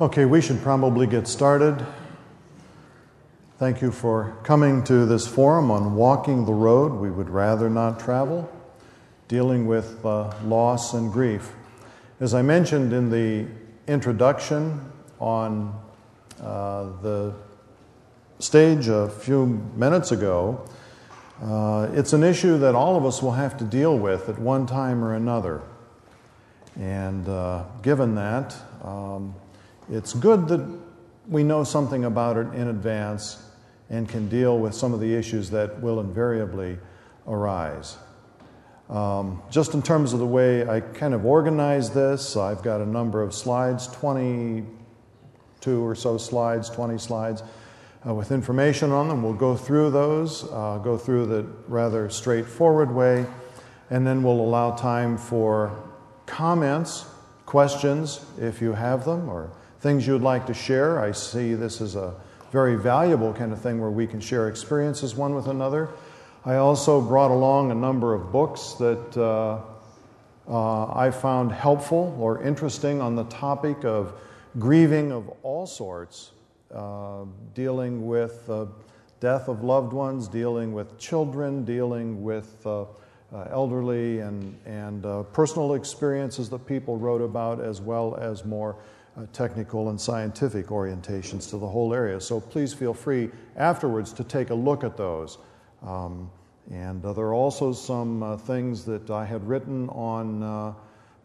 Okay, we should probably get started. Thank you for coming to this forum on walking the road we would rather not travel, dealing with uh, loss and grief. As I mentioned in the introduction on uh, the stage a few minutes ago, uh, it's an issue that all of us will have to deal with at one time or another. And uh, given that, um, it's good that we know something about it in advance and can deal with some of the issues that will invariably arise. Um, just in terms of the way I kind of organize this, I've got a number of slides 22 or so slides, 20 slides. Uh, with information on them. We'll go through those, uh, go through the rather straightforward way, and then we'll allow time for comments, questions if you have them, or things you would like to share. I see this as a very valuable kind of thing where we can share experiences one with another. I also brought along a number of books that uh, uh, I found helpful or interesting on the topic of grieving of all sorts, uh, dealing with death of loved ones, dealing with children, dealing with uh, uh, elderly and, and uh, personal experiences that people wrote about, as well as more uh, technical and scientific orientations to the whole area. So please feel free afterwards to take a look at those. Um, and uh, there are also some uh, things that I had written on uh,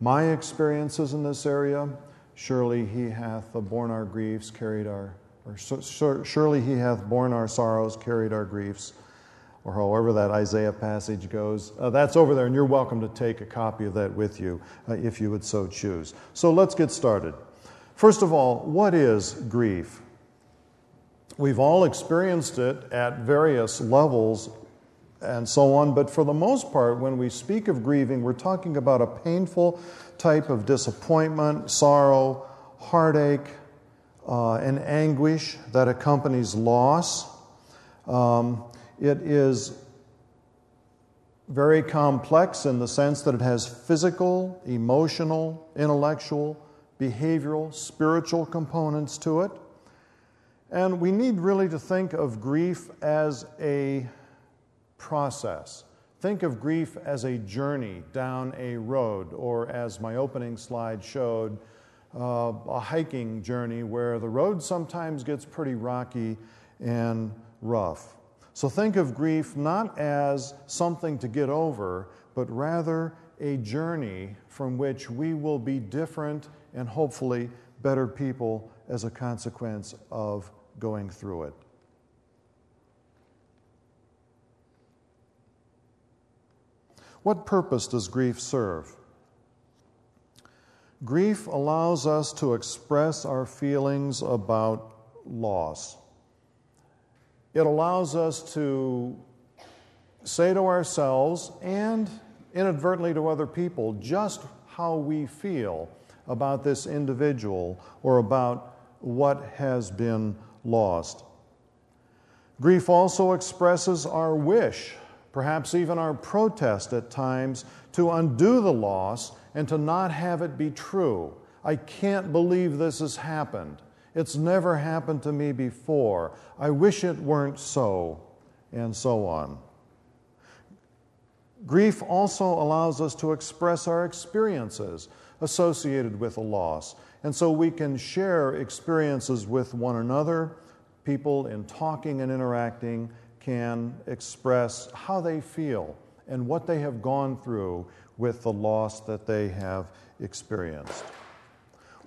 my experiences in this area. Surely he hath borne our griefs, carried our, or surely he hath borne our sorrows, carried our griefs, or however that Isaiah passage goes. Uh, that's over there, and you're welcome to take a copy of that with you uh, if you would so choose. So let's get started. First of all, what is grief? We've all experienced it at various levels and so on, but for the most part, when we speak of grieving, we're talking about a painful type of disappointment, sorrow, heartache, uh, and anguish that accompanies loss. Um, it is very complex in the sense that it has physical, emotional, intellectual, behavioral, spiritual components to it. And we need really to think of grief as a process. Think of grief as a journey down a road, or as my opening slide showed, uh, a hiking journey where the road sometimes gets pretty rocky and rough. So think of grief not as something to get over, but rather a journey from which we will be different and hopefully better people as a consequence of going through it. What purpose does grief serve? Grief allows us to express our feelings about loss. It allows us to say to ourselves and inadvertently to other people just how we feel about this individual or about what has been lost. Grief also expresses our wish, perhaps even our protest at times, to undo the loss and to not have it be true. I can't believe this has happened. It's never happened to me before. I wish it weren't so, and so on. Grief also allows us to express our experiences associated with a loss. And so we can share experiences with one another. People, in talking and interacting, can express how they feel and what they have gone through with the loss that they have experienced.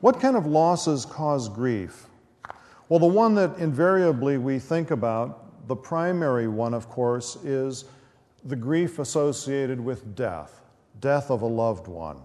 What kind of losses cause grief? Well, the one that invariably we think about, the primary one, of course, is the grief associated with death, death of a loved one.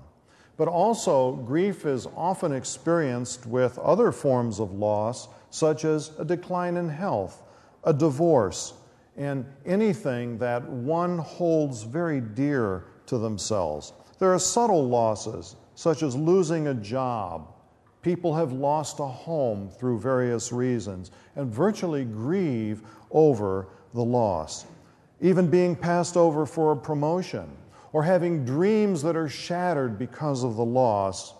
But also, grief is often experienced with other forms of loss, such as a decline in health, a divorce, and anything that one holds very dear to themselves. There are subtle losses, such as losing a job. People have lost a home through various reasons and virtually grieve over the loss. Even being passed over for a promotion or having dreams that are shattered because of the loss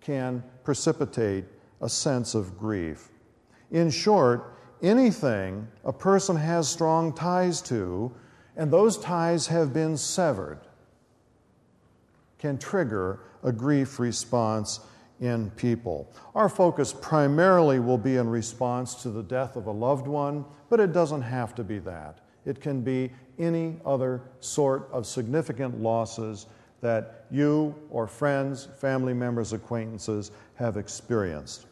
can precipitate a sense of grief. In short, anything a person has strong ties to, and those ties have been severed, can trigger a grief response in people. Our focus primarily will be in response to the death of a loved one, but it doesn't have to be that. It can be any other sort of significant losses that you or friends, family members, acquaintances have experienced.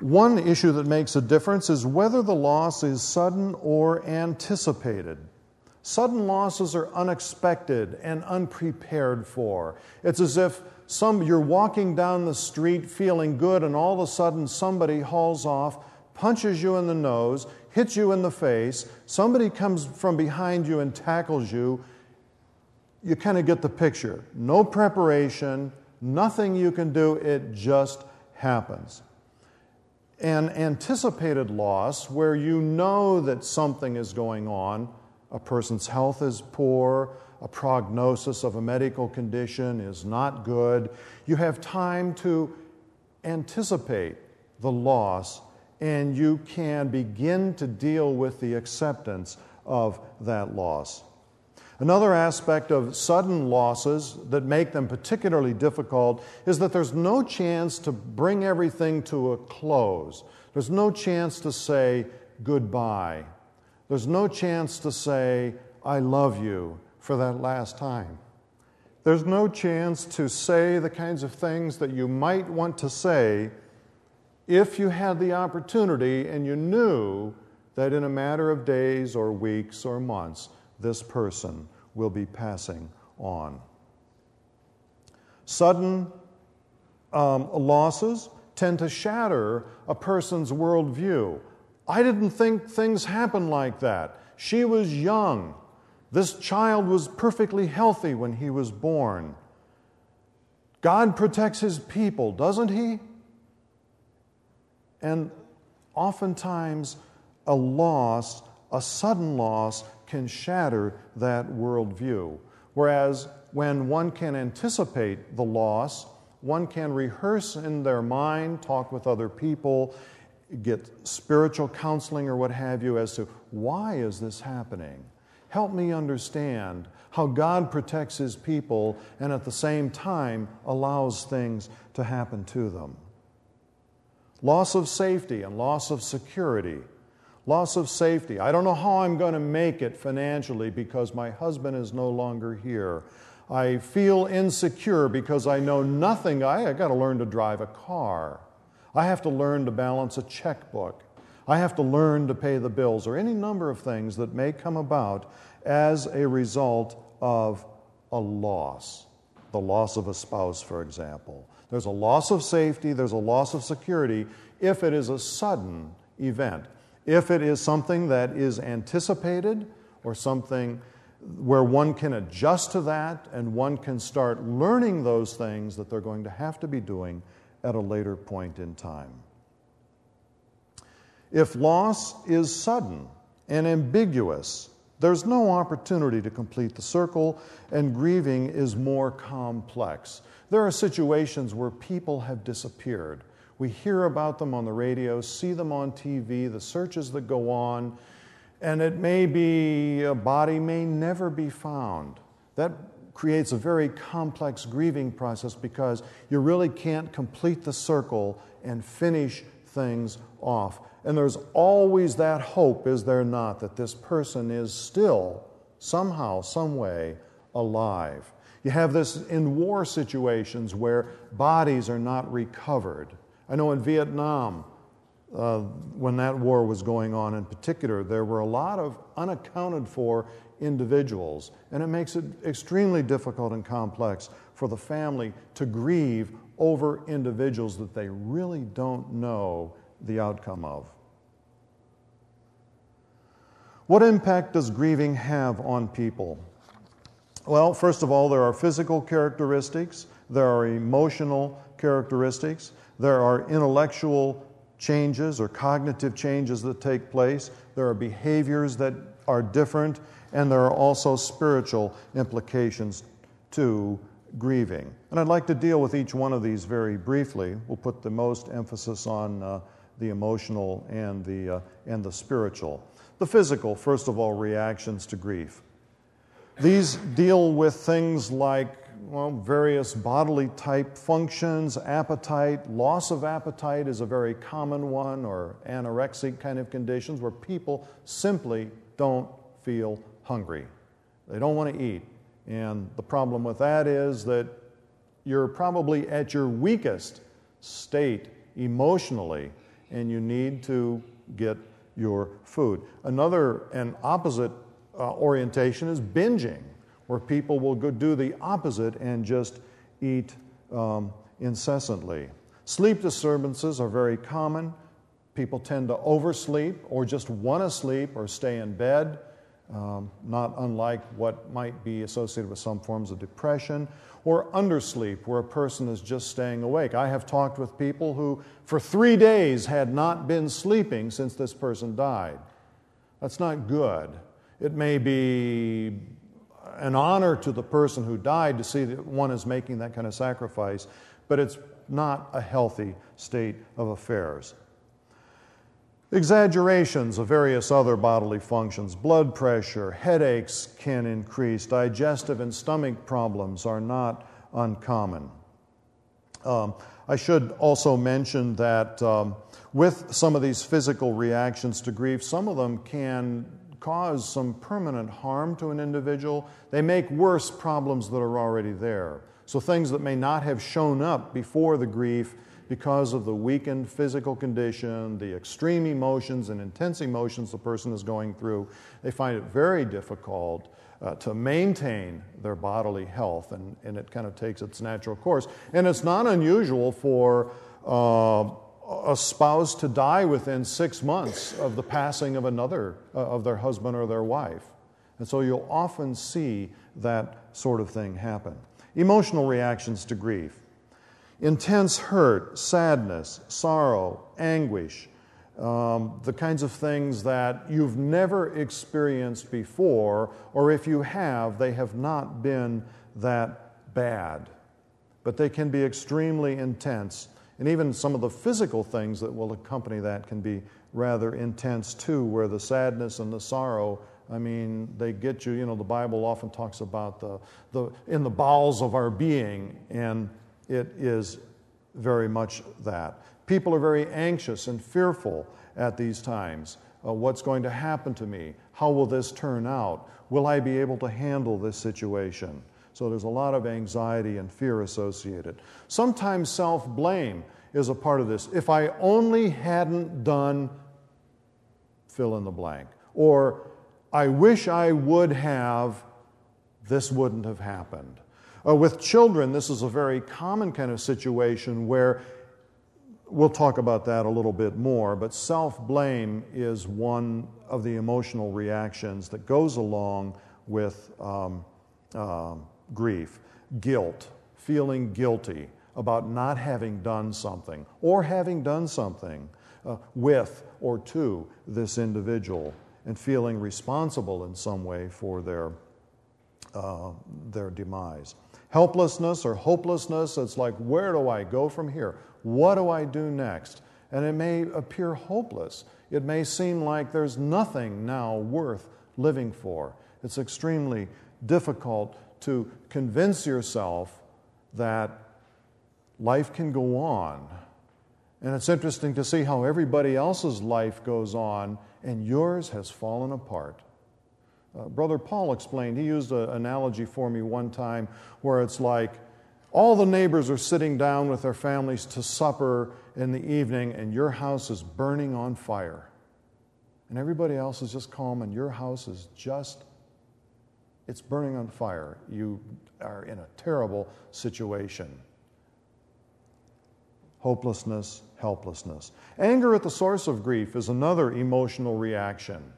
One issue that makes a difference is whether the loss is sudden or anticipated. Sudden losses are unexpected and unprepared for. It's as if some, you're walking down the street feeling good, and all of a sudden somebody hauls off, punches you in the nose, hits you in the face, somebody comes from behind you and tackles you. You kind of get the picture. No preparation, nothing you can do, it just happens an anticipated loss where you know that something is going on, a person's health is poor, a prognosis of a medical condition is not good, you have time to anticipate the loss and you can begin to deal with the acceptance of that loss. Another aspect of sudden losses that make them particularly difficult is that there's no chance to bring everything to a close. There's no chance to say goodbye. There's no chance to say, I love you for that last time. There's no chance to say the kinds of things that you might want to say if you had the opportunity and you knew that in a matter of days or weeks or months, this person will be passing on. Sudden um, losses tend to shatter a person's worldview. I didn't think things happened like that. She was young. This child was perfectly healthy when he was born. God protects his people, doesn't he? And oftentimes, a loss, a sudden loss, can shatter that worldview. Whereas when one can anticipate the loss, one can rehearse in their mind, talk with other people, get spiritual counseling or what have you as to why is this happening? Help me understand how God protects his people and at the same time allows things to happen to them. Loss of safety and loss of security Loss of safety. I don't know how I'm going to make it financially because my husband is no longer here. I feel insecure because I know nothing. I, got to learn to drive a car. I have to learn to balance a checkbook. I have to learn to pay the bills, or any number of things that may come about as a result of a loss. The loss of a spouse, for example. There's a loss of safety, there's a loss of security if it is a sudden event. If it is something that is anticipated or something where one can adjust to that and one can start learning those things that they're going to have to be doing at a later point in time. If loss is sudden and ambiguous, there's no opportunity to complete the circle, and grieving is more complex. There are situations where people have disappeared we hear about them on the radio, see them on TV, the searches that go on, and it may be a body may never be found. That creates a very complex grieving process because you really can't complete the circle and finish things off. And there's always that hope, is there not, that this person is still somehow, some way alive. You have this in war situations where bodies are not recovered. I know in Vietnam, uh, when that war was going on in particular, there were a lot of unaccounted for individuals, and it makes it extremely difficult and complex for the family to grieve over individuals that they really don't know the outcome of. What impact does grieving have on people? Well, first of all, there are physical characteristics, there are emotional characteristics, there are intellectual changes or cognitive changes that take place. There are behaviors that are different, and there are also spiritual implications to grieving. And I'd like to deal with each one of these very briefly. We'll put the most emphasis on uh, the emotional and the, uh, and the spiritual. The physical, first of all, reactions to grief. These deal with things like well, various bodily type functions, appetite, loss of appetite is a very common one, or anorexic kind of conditions where people simply don't feel hungry. They don't want to eat. And the problem with that is that you're probably at your weakest state emotionally, and you need to get your food. Another and opposite uh, orientation is binging, where people will go do the opposite and just eat um, incessantly. Sleep disturbances are very common. People tend to oversleep or just want to sleep or stay in bed um, not unlike what might be associated with some forms of depression, or undersleep, where a person is just staying awake. I have talked with people who, for three days, had not been sleeping since this person died. That's not good. It may be an honor to the person who died to see that one is making that kind of sacrifice, but it's not a healthy state of affairs. Exaggerations of various other bodily functions, blood pressure, headaches can increase, digestive and stomach problems are not uncommon. Um, I should also mention that um, with some of these physical reactions to grief, some of them can cause some permanent harm to an individual. They make worse problems that are already there. So, things that may not have shown up before the grief because of the weakened physical condition, the extreme emotions and intense emotions the person is going through, they find it very difficult uh, to maintain their bodily health, and, and it kind of takes its natural course. And it's not unusual for uh, a spouse to die within six months of the passing of another, uh, of their husband or their wife. And so you'll often see that sort of thing happen. Emotional reactions to grief intense hurt, sadness, sorrow, anguish, um, the kinds of things that you've never experienced before, or if you have, they have not been that bad. But they can be extremely intense. And even some of the physical things that will accompany that can be rather intense too, where the sadness and the sorrow I mean, they get you, you know, the Bible often talks about the, the in the bowels of our being, and it is very much that. People are very anxious and fearful at these times. Uh, what's going to happen to me? How will this turn out? Will I be able to handle this situation? So there's a lot of anxiety and fear associated. Sometimes self blame is a part of this. If I only hadn't done fill in the blank, or I wish I would have, this wouldn't have happened. Uh, with children, this is a very common kind of situation where we'll talk about that a little bit more, but self blame is one of the emotional reactions that goes along with um, uh, grief. Guilt, feeling guilty about not having done something or having done something uh, with or to this individual and feeling responsible in some way for their, uh, their demise. Helplessness or hopelessness, it's like, where do I go from here? What do I do next? And it may appear hopeless. It may seem like there's nothing now worth living for. It's extremely difficult to convince yourself that life can go on. And it's interesting to see how everybody else's life goes on and yours has fallen apart. Uh, Brother Paul explained, he used an analogy for me one time where it's like all the neighbors are sitting down with their families to supper in the evening, and your house is burning on fire. And everybody else is just calm, and your house is just, it's burning on fire. You are in a terrible situation. Hopelessness, helplessness. Anger at the source of grief is another emotional reaction.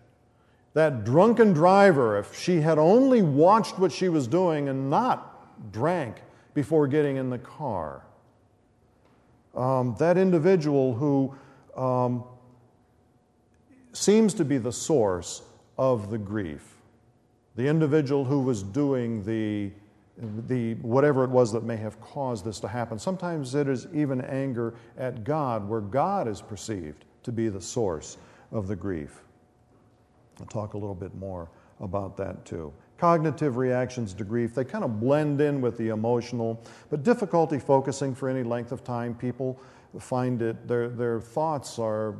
That drunken driver, if she had only watched what she was doing and not drank before getting in the car, um, that individual who um, seems to be the source of the grief, the individual who was doing the the, whatever it was that may have caused this to happen. Sometimes it is even anger at God, where God is perceived to be the source of the grief. I'll talk a little bit more about that too. Cognitive reactions to grief, they kind of blend in with the emotional, but difficulty focusing for any length of time. People find it, their, their thoughts are,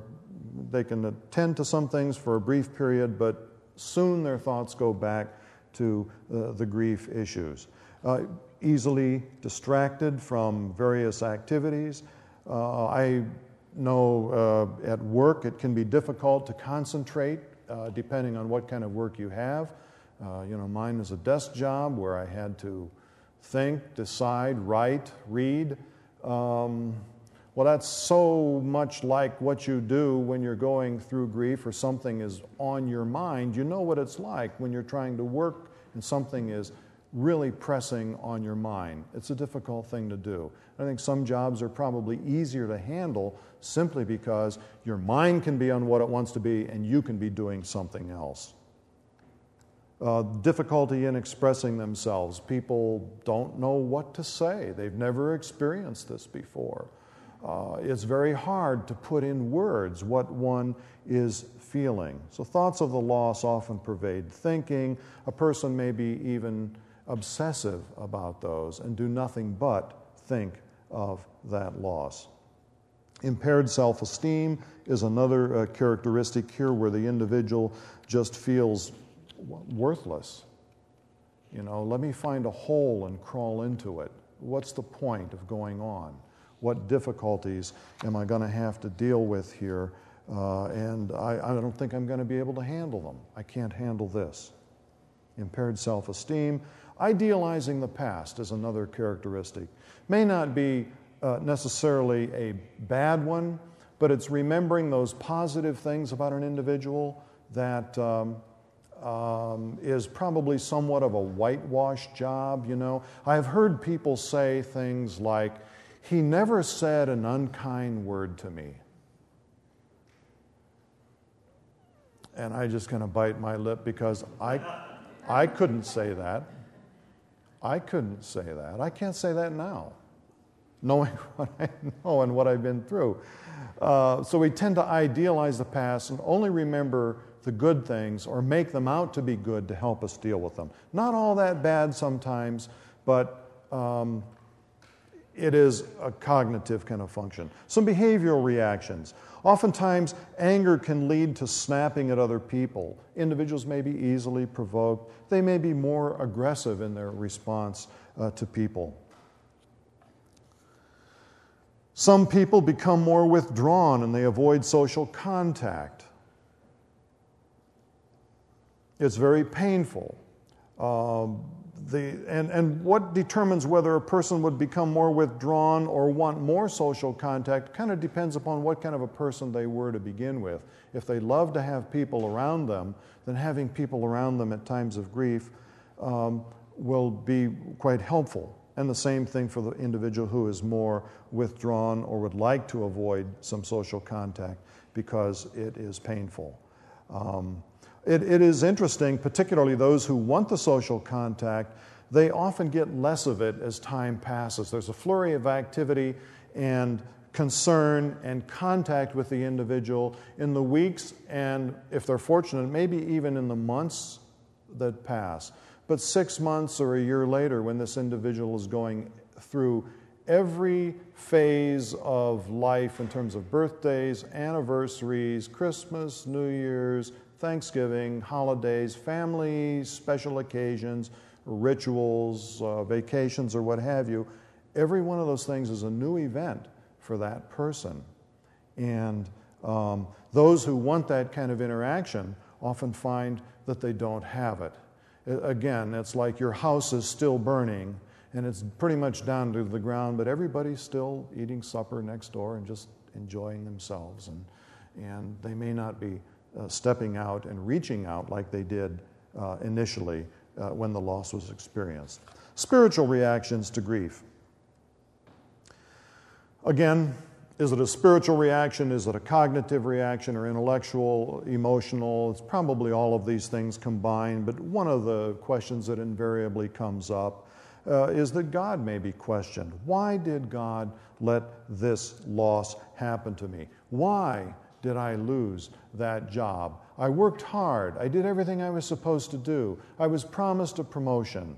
they can attend to some things for a brief period, but soon their thoughts go back to uh, the grief issues. Uh, easily distracted from various activities. Uh, I know uh, at work it can be difficult to concentrate uh, depending on what kind of work you have. You know, mine is a desk job where I had to think, decide, write, read. Um, well, that's so much like what you do when you're going through grief or something is on your mind. You know what it's like when you're trying to work and something is really pressing on your mind. It's a difficult thing to do. I think some jobs are probably easier to handle simply because your mind can be on what it wants to be and you can be doing something else. Uh, difficulty in expressing themselves. People don't know what to say, they've never experienced this before. Uh, it's very hard to put in words what one is feeling. So, thoughts of the loss often pervade thinking. A person may be even obsessive about those and do nothing but think of that loss. Impaired self esteem is another uh, characteristic here where the individual just feels worthless. You know, let me find a hole and crawl into it. What's the point of going on? What difficulties am I going to have to deal with here? Uh, and I, I don't think I'm going to be able to handle them. I can't handle this. Impaired self esteem. Idealizing the past is another characteristic. May not be uh, necessarily a bad one, but it's remembering those positive things about an individual that um, um, is probably somewhat of a whitewash job, you know. I've heard people say things like, he never said an unkind word to me. And I just kind of bite my lip because I, I couldn't say that. I couldn't say that. I can't say that now, knowing what I know and what I've been through. Uh, so we tend to idealize the past and only remember the good things or make them out to be good to help us deal with them. Not all that bad sometimes, but um, it is a cognitive kind of function. Some behavioral reactions. Oftentimes, anger can lead to snapping at other people. Individuals may be easily provoked, they may be more aggressive in their response uh, to people. Some people become more withdrawn and they avoid social contact. It's very painful. Um, the, and, and what determines whether a person would become more withdrawn or want more social contact kind of depends upon what kind of a person they were to begin with. If they love to have people around them, then having people around them at times of grief um, will be quite helpful. And the same thing for the individual who is more withdrawn or would like to avoid some social contact because it is painful. Um, it, it is interesting, particularly those who want the social contact, they often get less of it as time passes. There's a flurry of activity and concern and contact with the individual in the weeks and, if they're fortunate, maybe even in the months that pass. But six months or a year later, when this individual is going through every phase of life in terms of birthdays, anniversaries, Christmas, New Year's, Thanksgiving, holidays, families, special occasions, rituals, uh, vacations, or what have you, every one of those things is a new event for that person. And um, those who want that kind of interaction often find that they don't have it. Again, it's like your house is still burning and it's pretty much down to the ground, but everybody's still eating supper next door and just enjoying themselves. And, and they may not be uh, stepping out and reaching out like they did uh, initially uh, when the loss was experienced. Spiritual reactions to grief. Again, is it a spiritual reaction? Is it a cognitive reaction or intellectual, emotional? It's probably all of these things combined, but one of the questions that invariably comes up uh, is that God may be questioned. Why did God let this loss happen to me? Why did I lose that job? I worked hard. I did everything I was supposed to do. I was promised a promotion.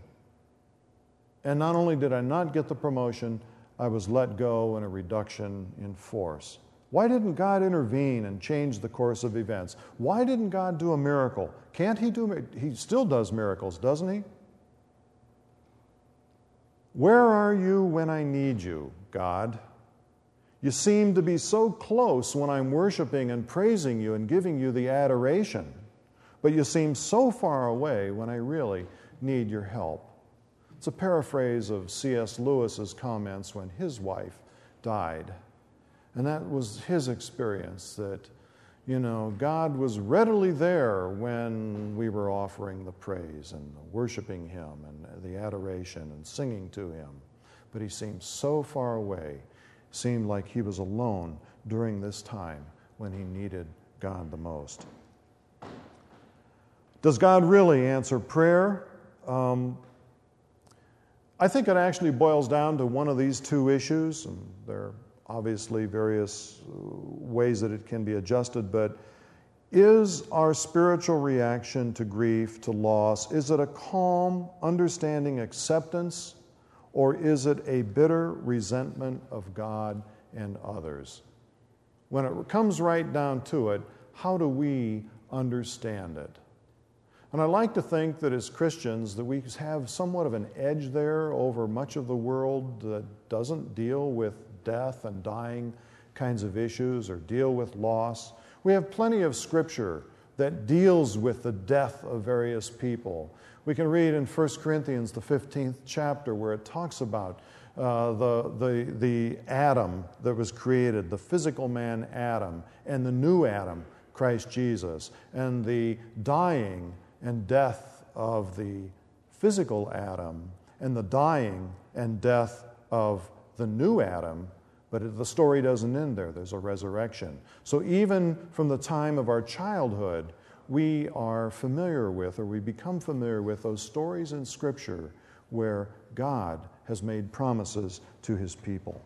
And not only did I not get the promotion, I was let go and a reduction in force. Why didn't God intervene and change the course of events? Why didn't God do a miracle? Can't He do? He still does miracles, doesn't He? Where are you when I need you, God? You seem to be so close when I'm worshiping and praising you and giving you the adoration, but you seem so far away when I really need your help. It's a paraphrase of C.S. Lewis's comments when his wife died. And that was his experience that, you know, God was readily there when we were offering the praise and worshiping Him and the adoration and singing to Him. But He seemed so far away, seemed like He was alone during this time when He needed God the most. Does God really answer prayer? Um, I think it actually boils down to one of these two issues, and they're obviously various uh, ways that it can be adjusted, but is our spiritual reaction to grief, to loss, is it a calm, understanding acceptance, or is it a bitter resentment of God and others? When it comes right down to it, how do we understand it? And I like to think that as Christians that we have somewhat of an edge there over much of the world that doesn't deal with death and dying kinds of issues or deal with loss. We have plenty of scripture that deals with the death of various people. We can read in 1 Corinthians, the 15th chapter, where it talks about uh, the, the, the Adam that was created, the physical man Adam, and the new Adam, Christ Jesus, and the dying and death of the physical Adam, and the dying and death of the new Adam, but the story doesn't end there. There's a resurrection. So even from the time of our childhood, we are familiar with, or we become familiar with, those stories in Scripture where God has made promises to his people.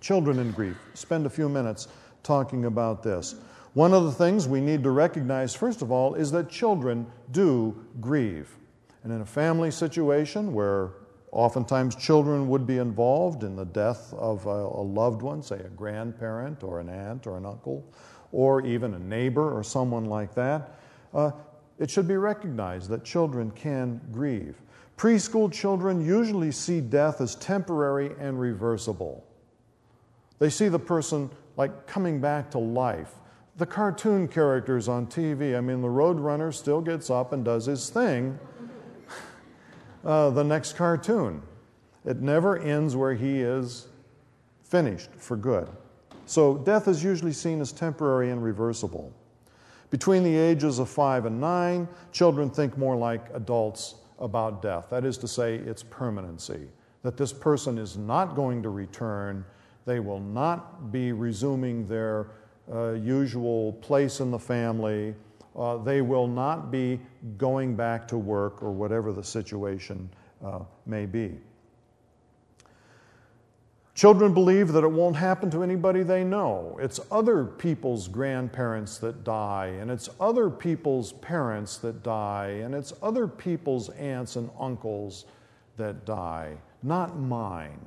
Children in grief. Spend a few minutes talking about this. One of the things we need to recognize, first of all, is that children do grieve. And in a family situation where Oftentimes, children would be involved in the death of a, loved one, say a grandparent or an aunt or an uncle, or even a neighbor or someone like that. Uh, it should be recognized that children can grieve. Preschool children usually see death as temporary and reversible. They see the person like coming back to life. The cartoon characters on TV, I mean, the Roadrunner still gets up and does his thing uh, the next cartoon. It never ends where he is finished for good. So death is usually seen as temporary and reversible. Between the ages of five and nine, children think more like adults about death. That is to say, its permanency, that this person is not going to return, they will not be resuming their uh, usual place in the family, uh, they will not be going back to work or whatever the situation uh, may be. Children believe that it won't happen to anybody they know. It's other people's grandparents that die, and it's other people's parents that die, and it's other people's aunts and uncles that die, not mine.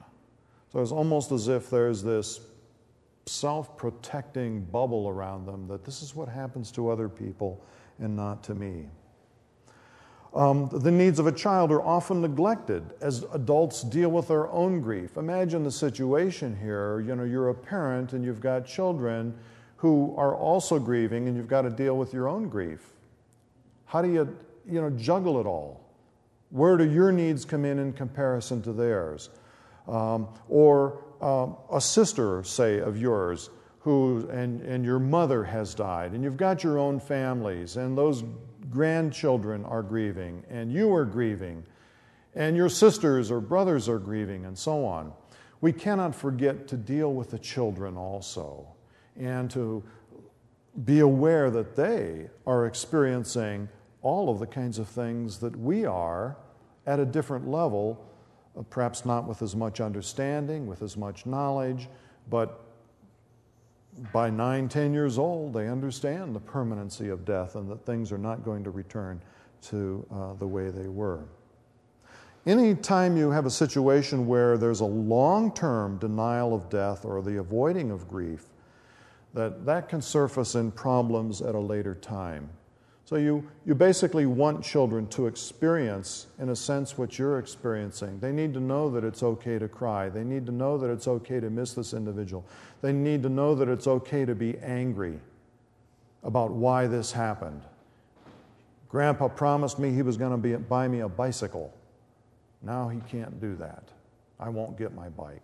So it's almost as if there's this self protecting bubble around them that this is what happens to other people and not to me. Um, the needs of a child are often neglected as adults deal with their own grief. Imagine the situation here. You know, you're a parent and you've got children who are also grieving, and you've got to deal with your own grief. How do you, you know, juggle it all? Where do your needs come in in comparison to theirs? Um, or um, a sister, say, of yours, who, and, and your mother has died, and you've got your own families, and those grandchildren are grieving, and you are grieving, and your sisters or brothers are grieving, and so on. We cannot forget to deal with the children also, and to be aware that they are experiencing all of the kinds of things that we are at a different level, perhaps not with as much understanding, with as much knowledge, but by nine, ten years old, they understand the permanency of death and that things are not going to return to uh, the way they were. Anytime you have a situation where there's a long term denial of death or the avoiding of grief, that, that can surface in problems at a later time. So you, you basically want children to experience, in a sense, what you're experiencing. They need to know that it's okay to cry. They need to know that it's okay to miss this individual. They need to know that it's okay to be angry about why this happened. Grandpa promised me he was going to buy me a bicycle. Now he can't do that. I won't get my bike.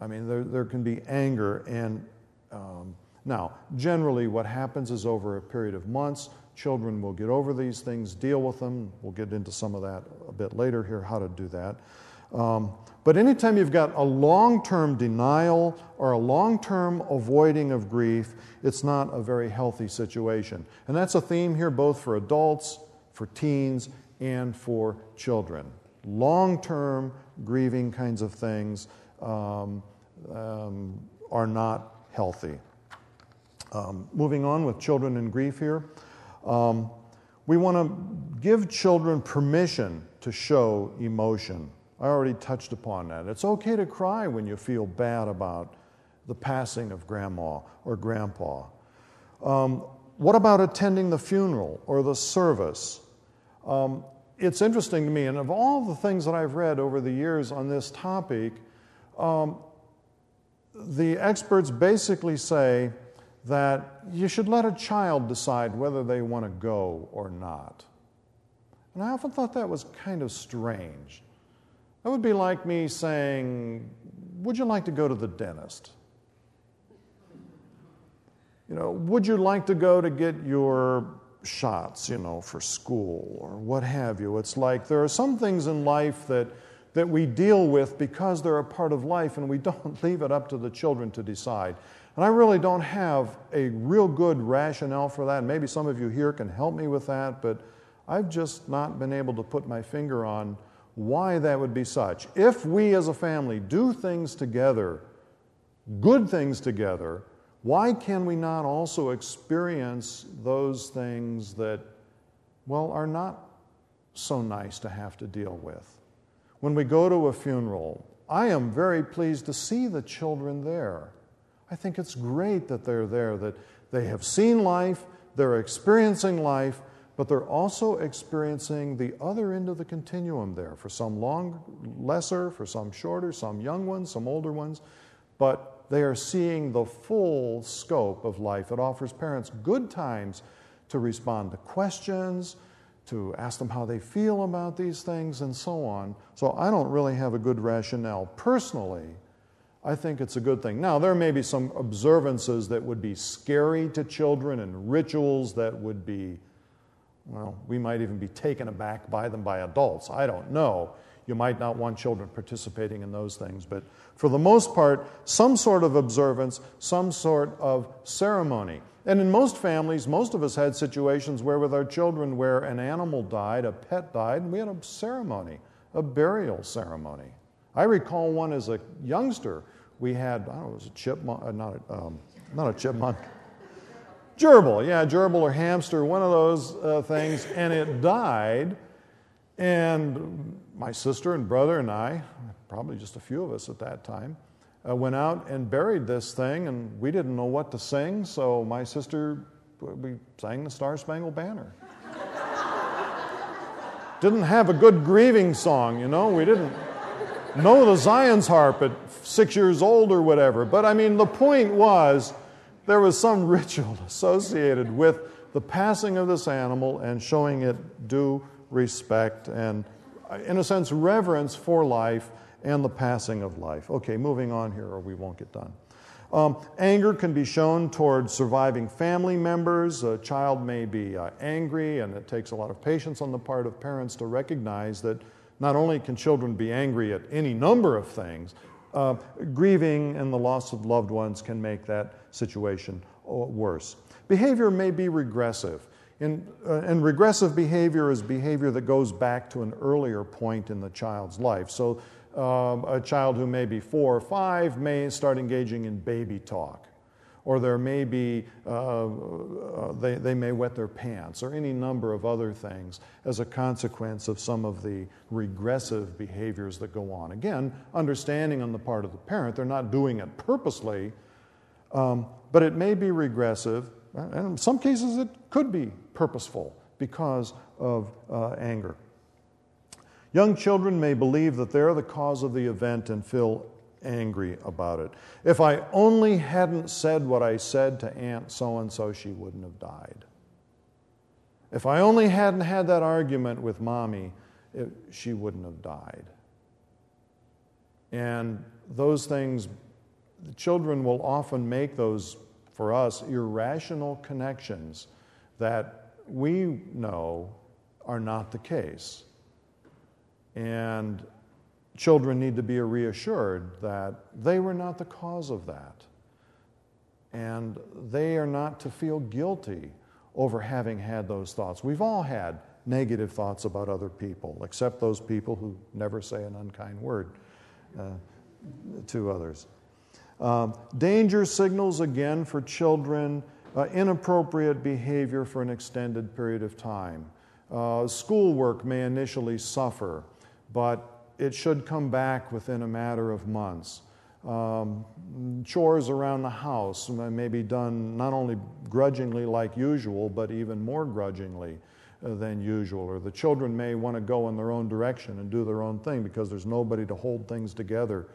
I mean, there, there can be anger. And um, now, generally, what happens is over a period of months, children will get over these things, deal with them. We'll get into some of that a bit later here, how to do that. Um, but anytime you've got a long term denial or a long term avoiding of grief, it's not a very healthy situation. And that's a theme here both for adults, for teens, and for children long term grieving kinds of things um, um, are not healthy. Um, moving on with children in grief here, um, we want to give children permission to show emotion. I already touched upon that. It's okay to cry when you feel bad about the passing of grandma or grandpa. Um, what about attending the funeral or the service? Um, it's interesting to me, and of all the things that I've read over the years on this topic, um, the experts basically say that you should let a child decide whether they want to go or not. And I often thought that was kind of strange. That would be like me saying, Would you like to go to the dentist? You know, would you like to go to get your shots, you know, for school or what have you. It's like there are some things in life that, that we deal with because they're a part of life and we don't leave it up to the children to decide. And I really don't have a real good rationale for that. Maybe some of you here can help me with that, but I've just not been able to put my finger on why that would be such. If we as a family do things together, good things together, why can we not also experience those things that, well, are not so nice to have to deal with? When we go to a funeral, I am very pleased to see the children there. I think it's great that they're there, that they have seen life, they're experiencing life, but they're also experiencing the other end of the continuum there. For some long, lesser, for some shorter, some young ones, some older ones. But they are seeing the full scope of life. It offers parents good times to respond to questions, to ask them how they feel about these things, and so on. So I don't really have a good rationale. Personally, I think it's a good thing. Now, there may be some observances that would be scary to children and rituals that would be, well, we might even be taken aback by them by adults. I don't know. You might not want children participating in those things, but for the most part, some sort of observance, some sort of ceremony. And in most families, most of us had situations where, with our children, where an animal died, a pet died, and we had a ceremony, a burial ceremony. I recall one as a youngster. We had, I don't know, it was a chipmunk, uh, not, a, um, not a chipmunk, gerbil, yeah, gerbil or hamster, one of those uh, things, and it died. And my sister and brother and I, probably just a few of us at that time, uh, went out and buried this thing, and we didn't know what to sing, so my sister, we sang the Star Spangled Banner. didn't have a good grieving song, you know, we didn't know the Zion's harp at six years old or whatever. But I mean, the point was there was some ritual associated with the passing of this animal and showing it due respect and, in a sense, reverence for life and the passing of life. Okay, moving on here, or we won't get done. Um, anger can be shown toward surviving family members. A child may be uh, angry, and it takes a lot of patience on the part of parents to recognize that not only can children be angry at any number of things, uh, grieving and the loss of loved ones can make that situation uh, worse. Behavior may be regressive. Uh, and regressive behavior is behavior that goes back to an earlier point in the child's life. So, um, a child who may be four or five may start engaging in baby talk or there may be, uh, uh, they, they may wet their pants, or any number of other things as a consequence of some of the regressive behaviors that go on. Again, understanding on the part of the parent, they're not doing it purposely, um, but it may be regressive, and in some cases it could be purposeful because of uh, anger. Young children may believe that they're the cause of the event and feel angry about it. If I only hadn't said what I said to Aunt so and so, she wouldn't have died. If I only hadn't had that argument with mommy, it, she wouldn't have died. And those things, children will often make those, for us, irrational connections that we know are not the case. And children need to be reassured that they were not the cause of that. And they are not to feel guilty over having had those thoughts. We've all had negative thoughts about other people, except those people who never say an unkind word uh, to others. Um, danger signals, again, for children, uh, inappropriate behavior for an extended period of time. Uh, schoolwork may initially suffer, but it should come back within a matter of months. Um, chores around the house may be done not only grudgingly like usual, but even more grudgingly uh, than usual. Or the children may want to go in their own direction and do their own thing because there's nobody to hold things together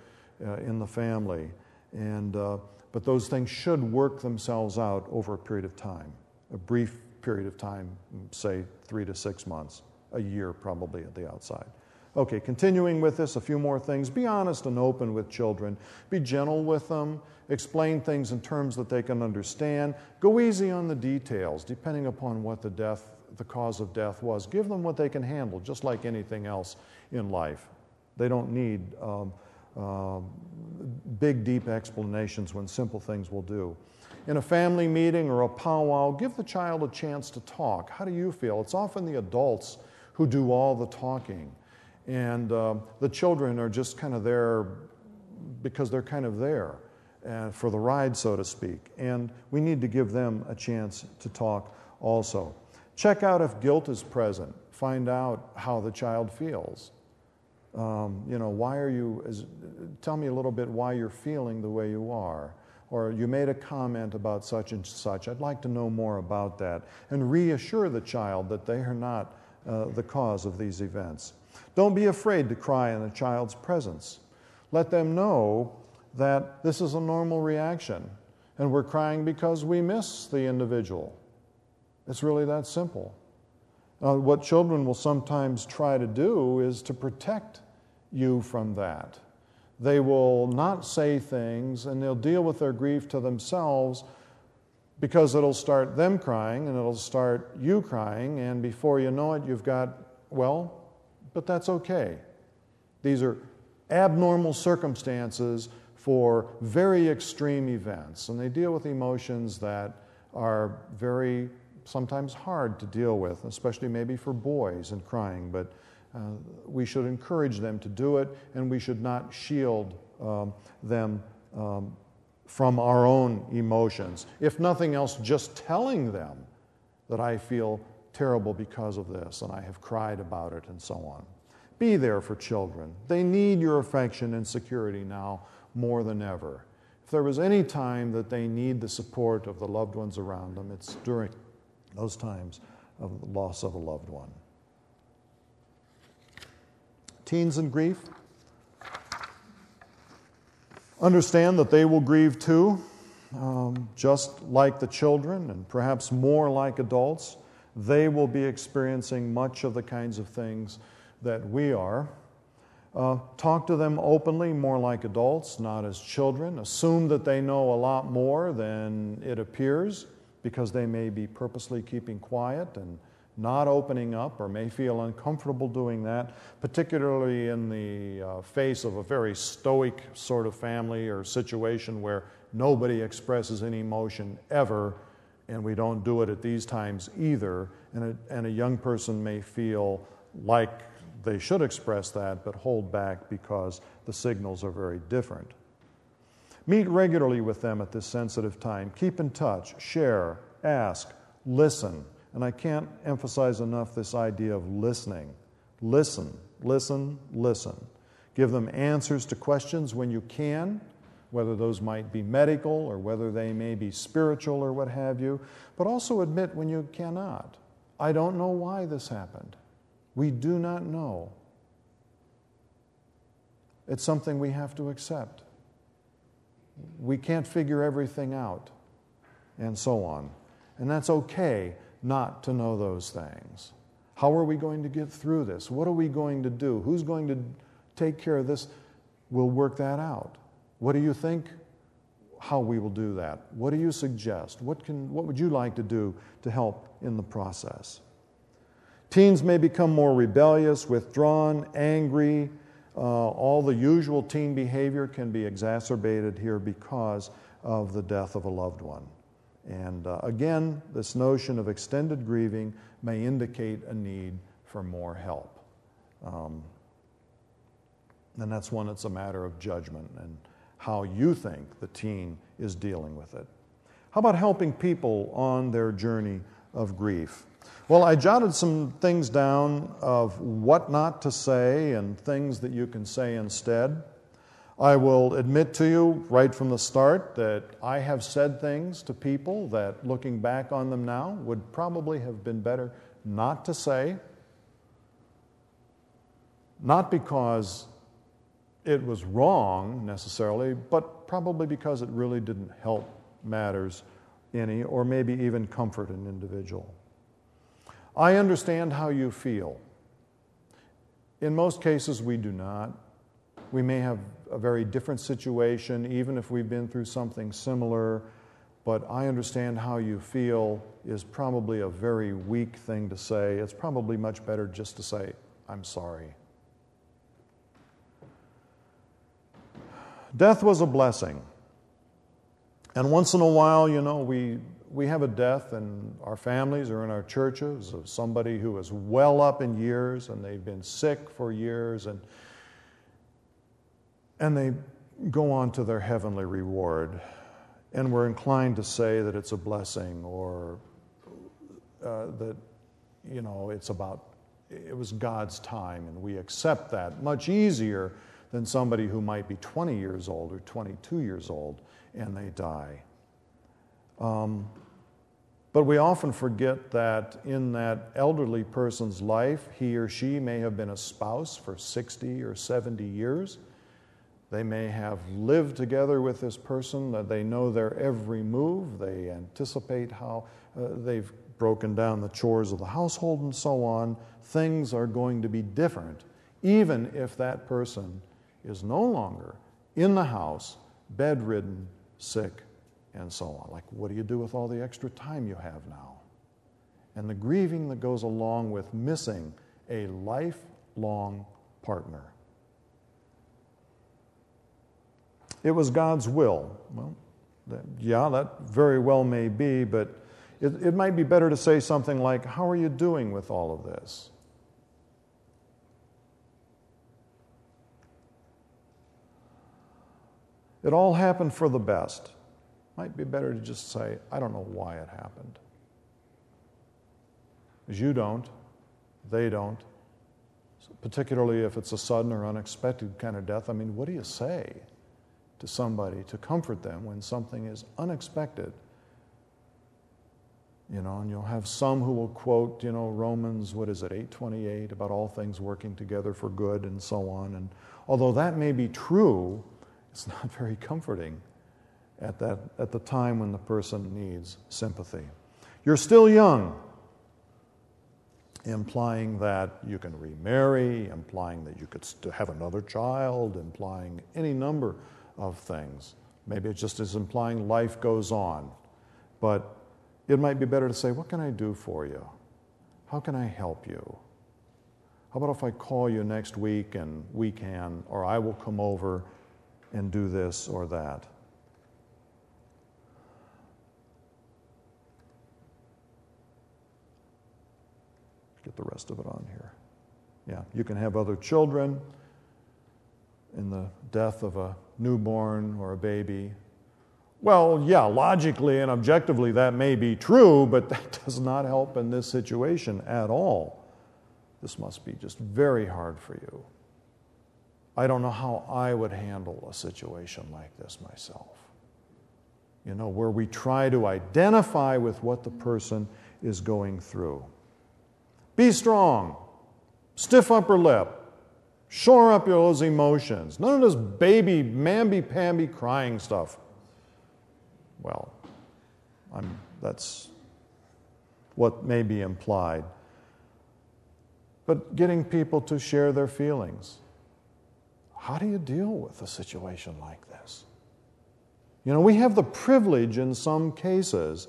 uh, in the family. And, uh, but those things should work themselves out over a period of time, a brief period of time, say three to six months, a year probably at the outside. Okay, continuing with this, a few more things. Be honest and open with children. Be gentle with them. Explain things in terms that they can understand. Go easy on the details, depending upon what the death, the cause of death was. Give them what they can handle, just like anything else in life. They don't need um, uh, big, deep explanations when simple things will do. In a family meeting or a powwow, give the child a chance to talk. How do you feel? It's often the adults who do all the talking. And uh, the children are just kind of there because they're kind of there uh, for the ride, so to speak. And we need to give them a chance to talk also. Check out if guilt is present. Find out how the child feels. Um, you know, why are you, is, tell me a little bit why you're feeling the way you are. Or you made a comment about such and such. I'd like to know more about that. And reassure the child that they are not uh, the cause of these events. Don't be afraid to cry in a child's presence. Let them know that this is a normal reaction and we're crying because we miss the individual. It's really that simple. Uh, what children will sometimes try to do is to protect you from that. They will not say things and they'll deal with their grief to themselves because it'll start them crying and it'll start you crying, and before you know it, you've got, well, but that's okay. These are abnormal circumstances for very extreme events, and they deal with emotions that are very sometimes hard to deal with, especially maybe for boys and crying, but uh, we should encourage them to do it, and we should not shield um, them um, from our own emotions. If nothing else, just telling them that I feel terrible because of this, and I have cried about it, and so on. Be there for children. They need your affection and security now more than ever. If there was any time that they need the support of the loved ones around them, it's during those times of the loss of a loved one. Teens in grief, understand that they will grieve too, um, just like the children, and perhaps more like adults they will be experiencing much of the kinds of things that we are. Uh, talk to them openly, more like adults, not as children. Assume that they know a lot more than it appears because they may be purposely keeping quiet and not opening up or may feel uncomfortable doing that, particularly in the uh, face of a very stoic sort of family or situation where nobody expresses any emotion ever And we don't do it at these times either. And a, and a young person may feel like they should express that, but hold back because the signals are very different. Meet regularly with them at this sensitive time. Keep in touch, share, ask, listen. And I can't emphasize enough this idea of listening. Listen, listen, listen. Give them answers to questions when you can, whether those might be medical or whether they may be spiritual or what have you, but also admit when you cannot. I don't know why this happened. We do not know. It's something we have to accept. We can't figure everything out, and so on. And that's okay not to know those things. How are we going to get through this? What are we going to do? Who's going to take care of this? We'll work that out. What do you think? How we will do that? What do you suggest? What, can, what would you like to do to help in the process? Teens may become more rebellious, withdrawn, angry. Uh, all the usual teen behavior can be exacerbated here because of the death of a loved one. And uh, again, this notion of extended grieving may indicate a need for more help. Um, and that's one that's a matter of judgment and how you think the teen is dealing with it. How about helping people on their journey of grief? Well, I jotted some things down of what not to say and things that you can say instead. I will admit to you right from the start that I have said things to people that, looking back on them now, would probably have been better not to say. Not because it was wrong necessarily, but probably because it really didn't help matters any, or maybe even comfort an individual. I understand how you feel. In most cases, we do not. We may have a very different situation, even if we've been through something similar, but I understand how you feel is probably a very weak thing to say. It's probably much better just to say, I'm sorry. Death was a blessing. And once in a while, you know, we we have a death in our families or in our churches of somebody who is well up in years and they've been sick for years and and they go on to their heavenly reward and we're inclined to say that it's a blessing or uh, that you know it's about it was god's time and we accept that much easier than somebody who might be 20 years old or 22 years old and they die um, but we often forget that in that elderly person's life, he or she may have been a spouse for 60 or 70 years. They may have lived together with this person, that they know their every move, they anticipate how uh, they've broken down the chores of the household and so on. Things are going to be different, even if that person is no longer in the house, bedridden, sick, and so on. Like, what do you do with all the extra time you have now? And the grieving that goes along with missing a lifelong partner. It was God's will. Well, that, yeah, that very well may be, but it, it might be better to say something like, How are you doing with all of this? It all happened for the best. Might be better to just say, I don't know why it happened. Because you don't, they don't. Particularly if it's a sudden or unexpected kind of death. I mean, what do you say to somebody to comfort them when something is unexpected? You know, and you'll have some who will quote, you know, Romans, what is it, 828, about all things working together for good and so on. And although that may be true, it's not very comforting at, that, at the time when the person needs sympathy. You're still young, implying that you can remarry, implying that you could have another child, implying any number of things. Maybe it just is implying life goes on. But it might be better to say, What can I do for you? How can I help you? How about if I call you next week and we can, or I will come over and do this or that. Get the rest of it on here. Yeah, you can have other children in the death of a newborn or a baby. Well, yeah, logically and objectively that may be true, but that does not help in this situation at all. This must be just very hard for you. I don't know how I would handle a situation like this myself. You know, where we try to identify with what the person is going through. Be strong, stiff upper lip, shore up those emotions. None of this baby, mamby pamby crying stuff. Well, I'm, that's what may be implied. But getting people to share their feelings. How do you deal with a situation like this? You know, we have the privilege in some cases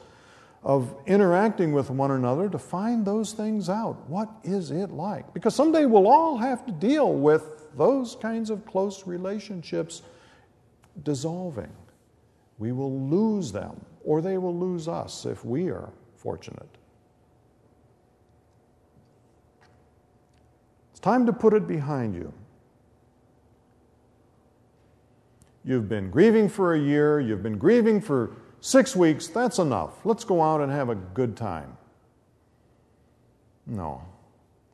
of interacting with one another to find those things out. What is it like? Because someday we'll all have to deal with those kinds of close relationships dissolving. We will lose them, or they will lose us if we are fortunate. It's time to put it behind you. You've been grieving for a year, you've been grieving for six weeks, that's enough. Let's go out and have a good time. No.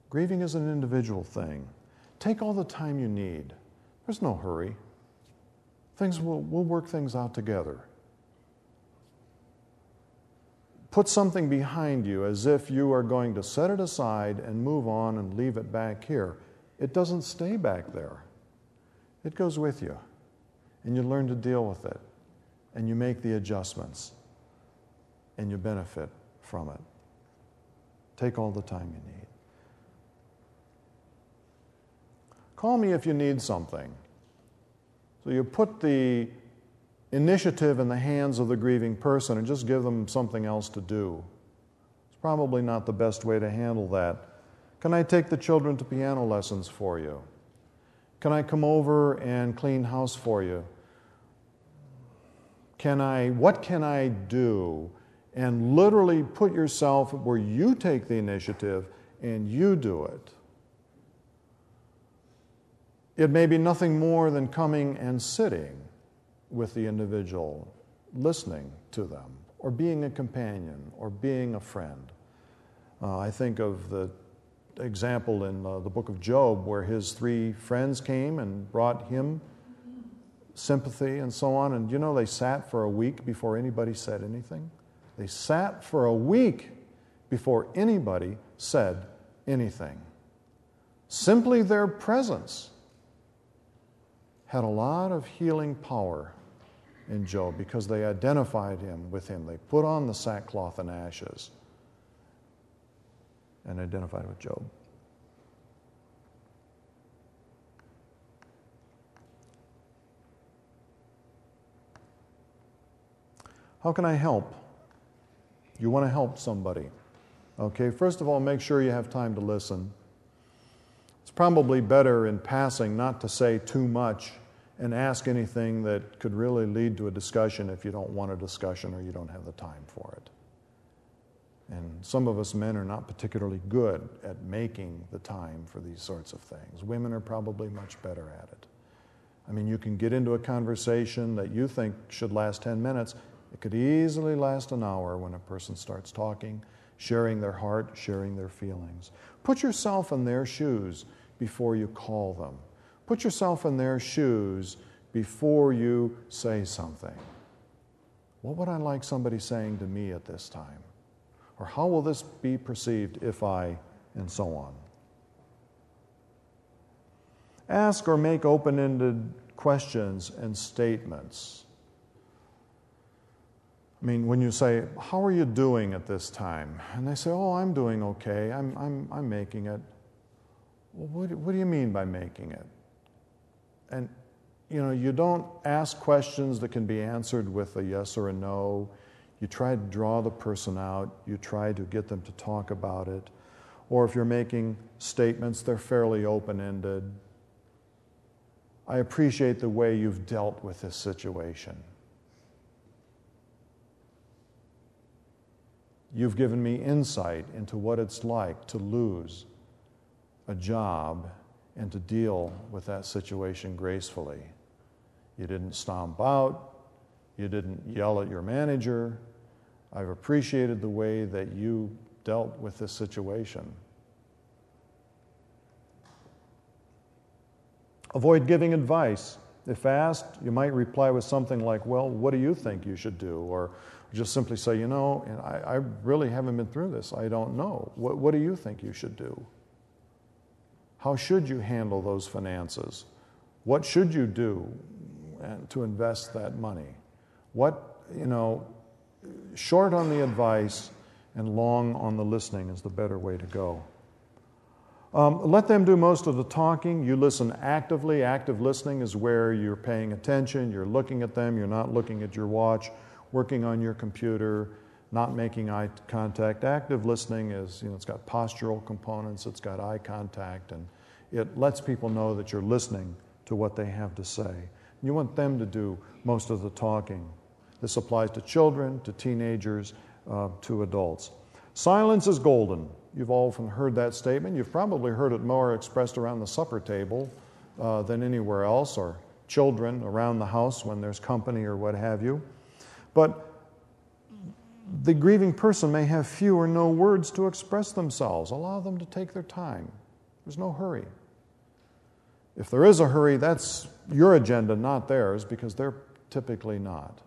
Grieving is an individual thing. Take all the time you need. There's no hurry. Things will, we'll work things out together. Put something behind you as if you are going to set it aside and move on and leave it back here. It doesn't stay back there, it goes with you. And you learn to deal with it. And you make the adjustments. And you benefit from it. Take all the time you need. Call me if you need something. So you put the initiative in the hands of the grieving person and just give them something else to do. It's probably not the best way to handle that. Can I take the children to piano lessons for you? Can I come over and clean house for you? Can I, what can I do? And literally put yourself where you take the initiative and you do it. It may be nothing more than coming and sitting with the individual, listening to them, or being a companion, or being a friend. Uh, I think of the example in uh, the book of Job where his three friends came and brought him sympathy and so on. And you know, they sat for a week before anybody said anything. They sat for a week before anybody said anything. Simply their presence had a lot of healing power in Job because they identified him with him. They put on the sackcloth and ashes and identified with Job. How can I help? You want to help somebody. Okay, first of all, make sure you have time to listen It's probably better in passing not to say too much and ask anything that could really lead to a discussion if you don't want a discussion or you don't have the time for it. And some of us men are not particularly good at making the time for these sorts of things. Women are probably much better at it. I mean, you can get into a conversation that you think should last 10 minutes. It could easily last an hour when a person starts talking, sharing their heart, sharing their feelings. Put yourself in their shoes before you call them. Put yourself in their shoes before you say something. What would I like somebody saying to me at this time? Or how will this be perceived if I, and so on. Ask or make open ended questions and statements. I mean, when you say, How are you doing at this time? And they say, Oh, I'm doing okay, I'm, I'm, I'm making it. Well, what, what do you mean by making it? And, you know, you don't ask questions that can be answered with a yes or a no. You try to draw the person out, you try to get them to talk about it. Or if you're making statements, they're fairly open ended. I appreciate the way you've dealt with this situation. You've given me insight into what it's like to lose a job and to deal with that situation gracefully. You didn't stomp out, you didn't yell at your manager. I've appreciated the way that you dealt with this situation. Avoid giving advice. If asked, you might reply with something like, Well, what do you think you should do? Or just simply say, You know, I, I really haven't been through this. I don't know. What, what do you think you should do? How should you handle those finances? What should you do to invest that money? What, you know, short on the advice and long on the listening is the better way to go. Um, let them do most of the talking. You listen actively. Active listening is where you're paying attention, you're looking at them, you're not looking at your watch, working on your computer, not making eye contact. Active listening is, you know, it's got postural components, it's got eye contact, and it lets people know that you're listening to what they have to say. You want them to do most of the talking. This applies to children, to teenagers, uh, to adults. Silence is golden. You've often heard that statement. You've probably heard it more expressed around the supper table uh, than anywhere else, or children around the house when there's company or what have you. But the grieving person may have few or no words to express themselves. Allow them to take their time. There's no hurry. If there is a hurry, that's your agenda, not theirs, because they're typically not.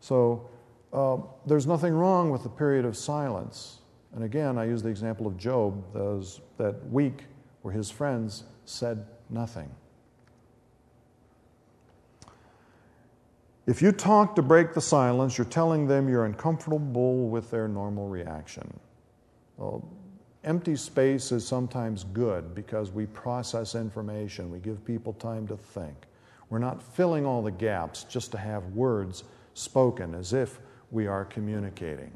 So uh, there's nothing wrong with the period of silence. And again, I use the example of Job, those, that week where his friends said nothing. If you talk to break the silence, you're telling them you're uncomfortable with their normal reaction. Well, empty space is sometimes good because we process information, we give people time to think. We're not filling all the gaps just to have words spoken as if we are communicating.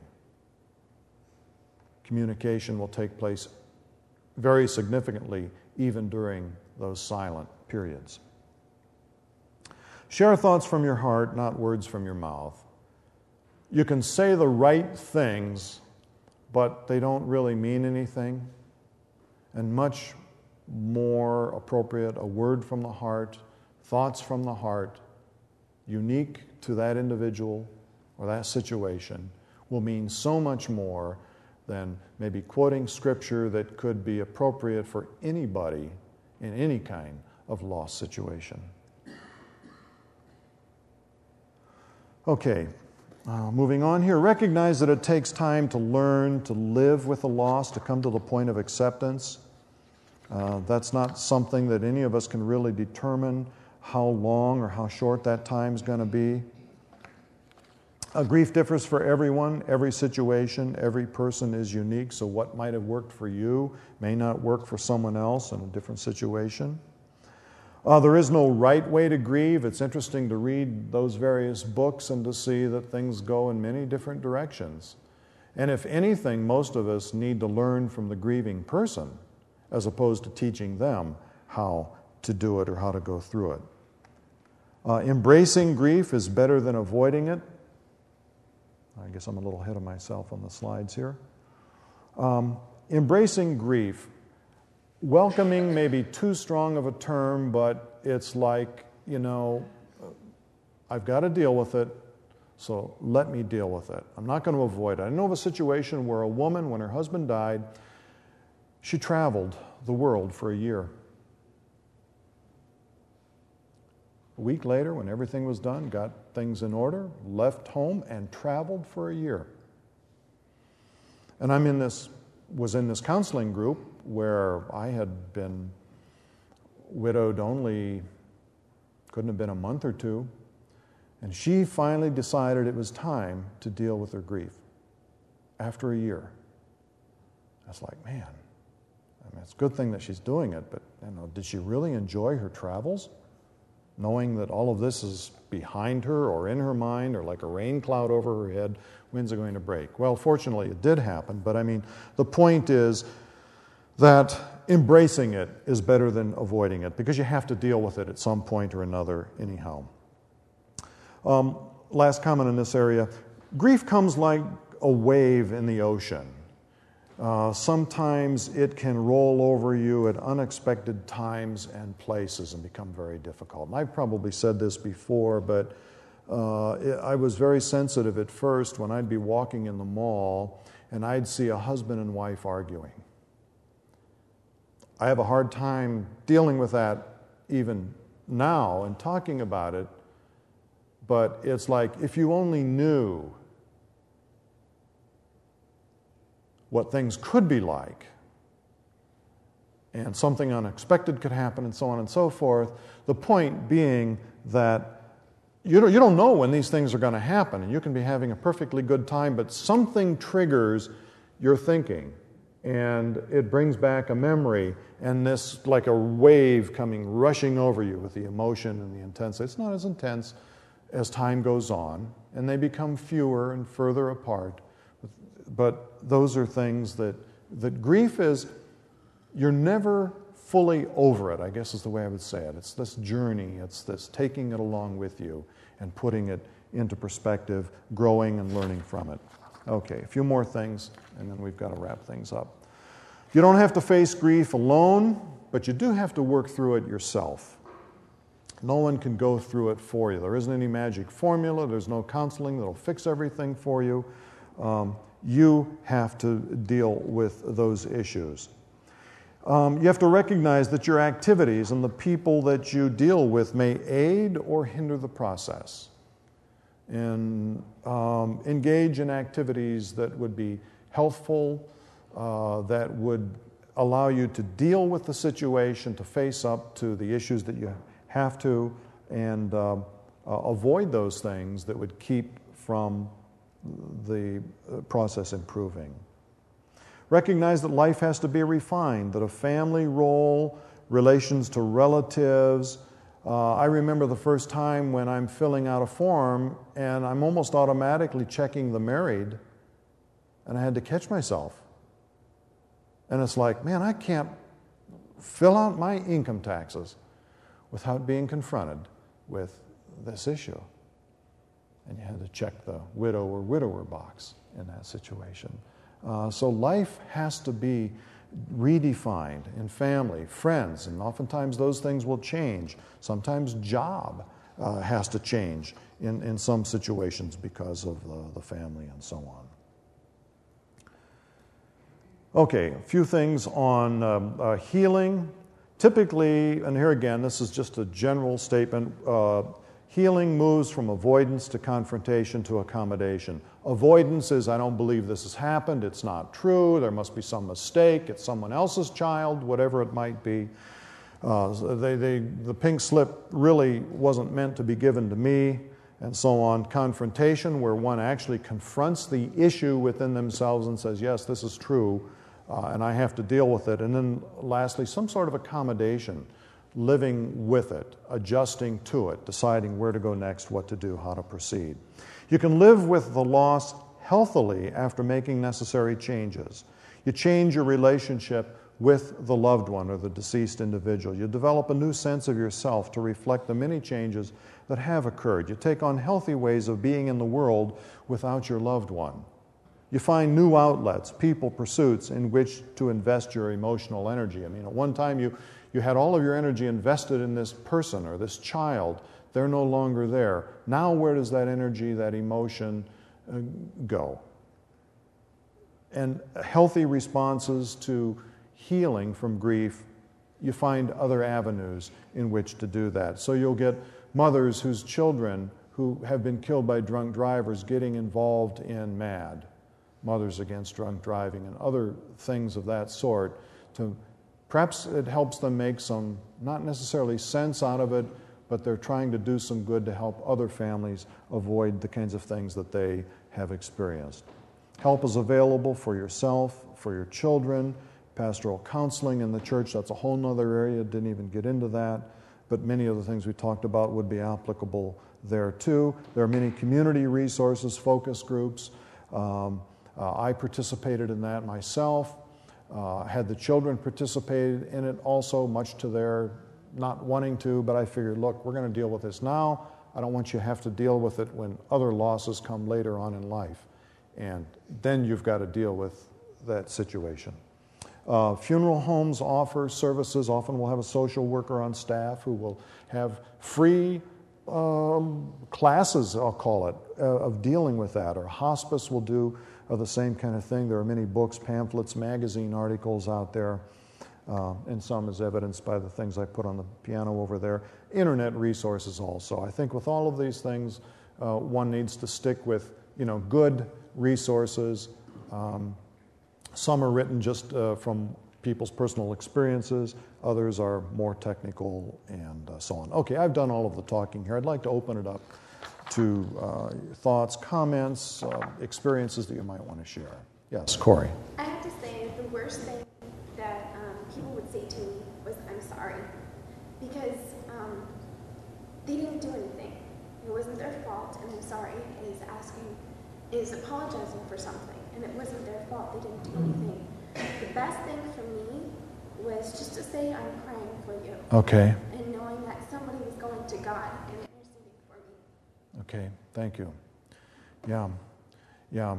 Communication will take place very significantly even during those silent periods. Share thoughts from your heart, not words from your mouth. You can say the right things, but they don't really mean anything. And much more appropriate, a word from the heart, thoughts from the heart, unique to that individual or that situation, will mean so much more than maybe quoting scripture that could be appropriate for anybody in any kind of lost situation. Okay, uh, moving on here. Recognize that it takes time to learn to live with the loss, to come to the point of acceptance. Uh, that's not something that any of us can really determine how long or how short that time is going to be. Uh, grief differs for everyone, every situation, every person is unique, so what might have worked for you may not work for someone else in a different situation. Uh, there is no right way to grieve. It's interesting to read those various books and to see that things go in many different directions. And if anything, most of us need to learn from the grieving person as opposed to teaching them how to do it or how to go through it. Uh, embracing grief is better than avoiding it. I guess I'm a little ahead of myself on the slides here. Um, embracing grief. Welcoming may be too strong of a term, but it's like, you know, I've got to deal with it, so let me deal with it. I'm not going to avoid it. I know of a situation where a woman, when her husband died, she traveled the world for a year. A week later, when everything was done, got things in order, left home, and traveled for a year. And I'm in this, was in this counseling group where I had been widowed only, couldn't have been a month or two. And she finally decided it was time to deal with her grief after a year. I was like, man, I mean, it's a good thing that she's doing it, but you know, did she really enjoy her travels? knowing that all of this is behind her or in her mind or like a rain cloud over her head, when's it going to break. Well, fortunately, it did happen, but I mean, the point is that embracing it is better than avoiding it because you have to deal with it at some point or another, anyhow. Um, last comment in this area grief comes like a wave in the ocean. Uh, sometimes it can roll over you at unexpected times and places and become very difficult. And I've probably said this before, but uh, I was very sensitive at first when I'd be walking in the mall and I'd see a husband and wife arguing. I have a hard time dealing with that even now and talking about it, but it's like if you only knew what things could be like, and something unexpected could happen, and so on and so forth. The point being that you don't, you don't know when these things are going to happen, and you can be having a perfectly good time, but something triggers your thinking, and it brings back a memory, and this, like a wave coming rushing over you with the emotion and the intensity. It's not as intense as time goes on, and they become fewer and further apart but those are things that, that grief is, you're never fully over it, I guess is the way I would say it. It's this journey, it's this taking it along with you and putting it into perspective, growing and learning from it. Okay, a few more things, and then we've got to wrap things up. You don't have to face grief alone, but you do have to work through it yourself. No one can go through it for you. There isn't any magic formula, there's no counseling that'll fix everything for you. Um, you have to deal with those issues. Um, you have to recognize that your activities and the people that you deal with may aid or hinder the process. And um, engage in activities that would be healthful, uh, that would allow you to deal with the situation, to face up to the issues that you have to, and uh, uh, avoid those things that would keep from the uh, process improving. Recognize that life has to be refined, that a family role, relations to relatives. Uh, I remember the first time when I'm filling out a form and I'm almost automatically checking the married, and I had to catch myself. And it's like, man, I can't fill out my income taxes without being confronted with this issue and you had to check the widow or widower box in that situation. Uh, so life has to be redefined in family, friends, and oftentimes those things will change. Sometimes job uh, has to change in, in some situations because of the, the family and so on. Okay, a few things on um, uh, healing. Typically, and here again, this is just a general statement. Uh, Healing moves from avoidance to confrontation to accommodation. Avoidance is, I don't believe this has happened, it's not true, there must be some mistake, it's someone else's child, whatever it might be. Uh, they, they, the pink slip really wasn't meant to be given to me, and so on. Confrontation, where one actually confronts the issue within themselves and says, Yes, this is true, uh, and I have to deal with it. And then lastly, some sort of accommodation living with it, adjusting to it, deciding where to go next, what to do, how to proceed. You can live with the loss healthily after making necessary changes. You change your relationship with the loved one or the deceased individual. You develop a new sense of yourself to reflect the many changes that have occurred. You take on healthy ways of being in the world without your loved one. You find new outlets, people, pursuits in which to invest your emotional energy. I mean, at one time you, you had all of your energy invested in this person or this child. They're no longer there. Now, where does that energy, that emotion uh, go? And healthy responses to healing from grief, you find other avenues in which to do that. So you'll get mothers whose children who have been killed by drunk drivers getting involved in MAD, Mothers Against Drunk Driving, and other things of that sort to Perhaps it helps them make some, not necessarily sense out of it, but they're trying to do some good to help other families avoid the kinds of things that they have experienced. Help is available for yourself, for your children, pastoral counseling in the church. That's a whole other area, didn't even get into that. But many of the things we talked about would be applicable there too. There are many community resources, focus groups. Um, uh, I participated in that myself. Uh, had the children participated in it also, much to their not wanting to, but I figured, look, we're going to deal with this now. I don't want you to have to deal with it when other losses come later on in life. And then you've got to deal with that situation. Uh, funeral homes offer services. Often we'll have a social worker on staff who will have free um, classes, I'll call it, uh, of dealing with that. Or hospice will do uh, the same kind of thing. There are many books, pamphlets, magazine articles out there, uh, and some is evidenced by the things I put on the piano over there. Internet resources also. I think with all of these things, uh, one needs to stick with you know good resources. Um, some are written just uh, from people's personal experiences, others are more technical, and uh, so on. Okay, I've done all of the talking here. I'd like to open it up to uh, thoughts, comments, uh, experiences that you might want to share. Yes, Corey. I have to say, the worst thing that um, people would say to me was, I'm sorry. Because um, they didn't do anything. It wasn't their fault, and I'm sorry is asking, is apologizing for something and it wasn't their fault. They didn't do anything. The best thing for me was just to say, I'm praying for you. Okay. And knowing that somebody was going to God and interceding for me. Okay, thank you. Yeah, yeah.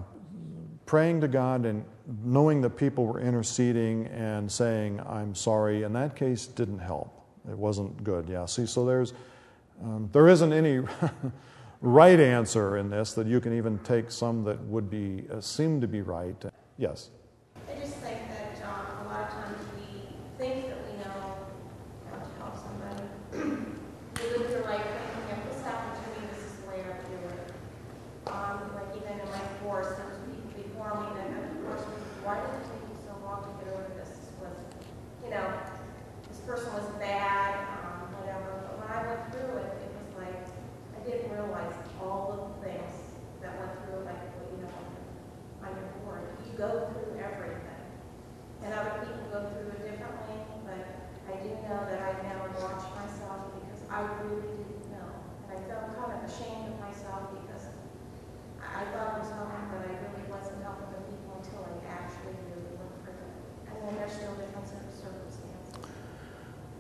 Praying to God and knowing that people were interceding and saying, I'm sorry, in that case, didn't help. It wasn't good. Yeah, see, so there's, um, there isn't any. right answer in this, that you can even take some that would be uh, seem to be right. Yes. I just think that um, a lot of times we think that we know how to help somebody. we live through life thinking, if this happened to me, this is the way I would do it. Um, like even in my course, there was people before me that had the course. Why did it take you so long to get over this? This was, you know, this person was bad, um, whatever. But when I went through it, it was like I didn't realize all of the things that went through, like what you know on your board. You go through everything, and other people go through it differently. But I do know that I now watch myself because I really didn't know, and I felt kind of ashamed of myself because I thought I was helping, but I really wasn't helping the people until I actually really looked for them. And then there's still different circumstances.